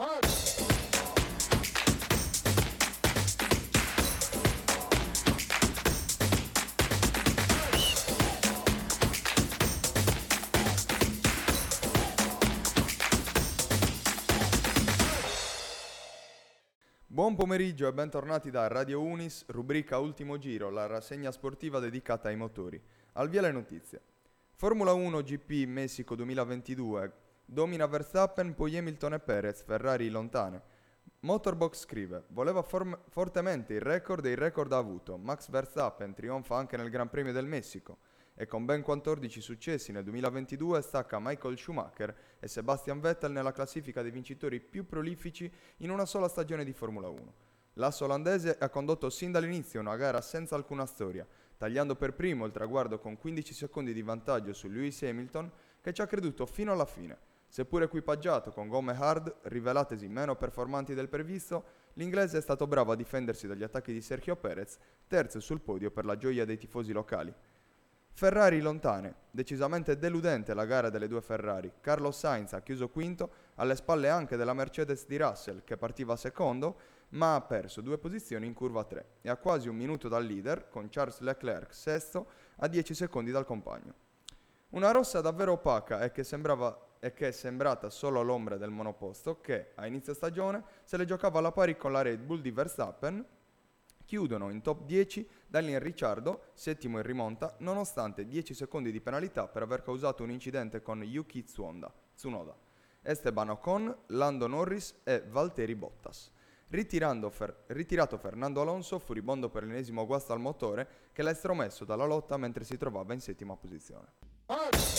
Buon pomeriggio e bentornati da Radio Unis, rubrica Ultimo Giro, la rassegna sportiva dedicata ai motori. Al via le notizie. Formula 1 GP Messico 2022. Domina Verstappen, poi Hamilton e Perez, Ferrari lontane. Motorbox scrive: Voleva form- fortemente il record e il record ha avuto. Max Verstappen trionfa anche nel Gran Premio del Messico e con ben 14 successi nel 2022 stacca Michael Schumacher e Sebastian Vettel nella classifica dei vincitori più prolifici in una sola stagione di Formula 1. L'asso olandese ha condotto sin dall'inizio una gara senza alcuna storia, tagliando per primo il traguardo con 15 secondi di vantaggio su Lewis Hamilton, che ci ha creduto fino alla fine. Seppur equipaggiato con gomme hard, rivelatesi meno performanti del previsto, l'inglese è stato bravo a difendersi dagli attacchi di Sergio Perez, terzo sul podio per la gioia dei tifosi locali. Ferrari lontane, decisamente deludente la gara delle due Ferrari. Carlos Sainz ha chiuso quinto, alle spalle anche della Mercedes di Russell che partiva secondo, ma ha perso due posizioni in curva 3 e a quasi un minuto dal leader, con Charles Leclerc sesto, a 10 secondi dal compagno. Una rossa davvero opaca e che, sembrava, e che è sembrata solo l'ombra del monoposto che, a inizio stagione, se le giocava alla pari con la Red Bull di Verstappen, chiudono in top 10 Daniel Ricciardo, settimo in rimonta, nonostante 10 secondi di penalità per aver causato un incidente con Yuki Tsunoda, Tsunoda Esteban Ocon, Lando Norris e Valtteri Bottas. Fer- ritirato Fernando Alonso, furibondo per l'ennesimo guasto al motore, che l'ha estromesso dalla lotta mentre si trovava in settima posizione. Hey!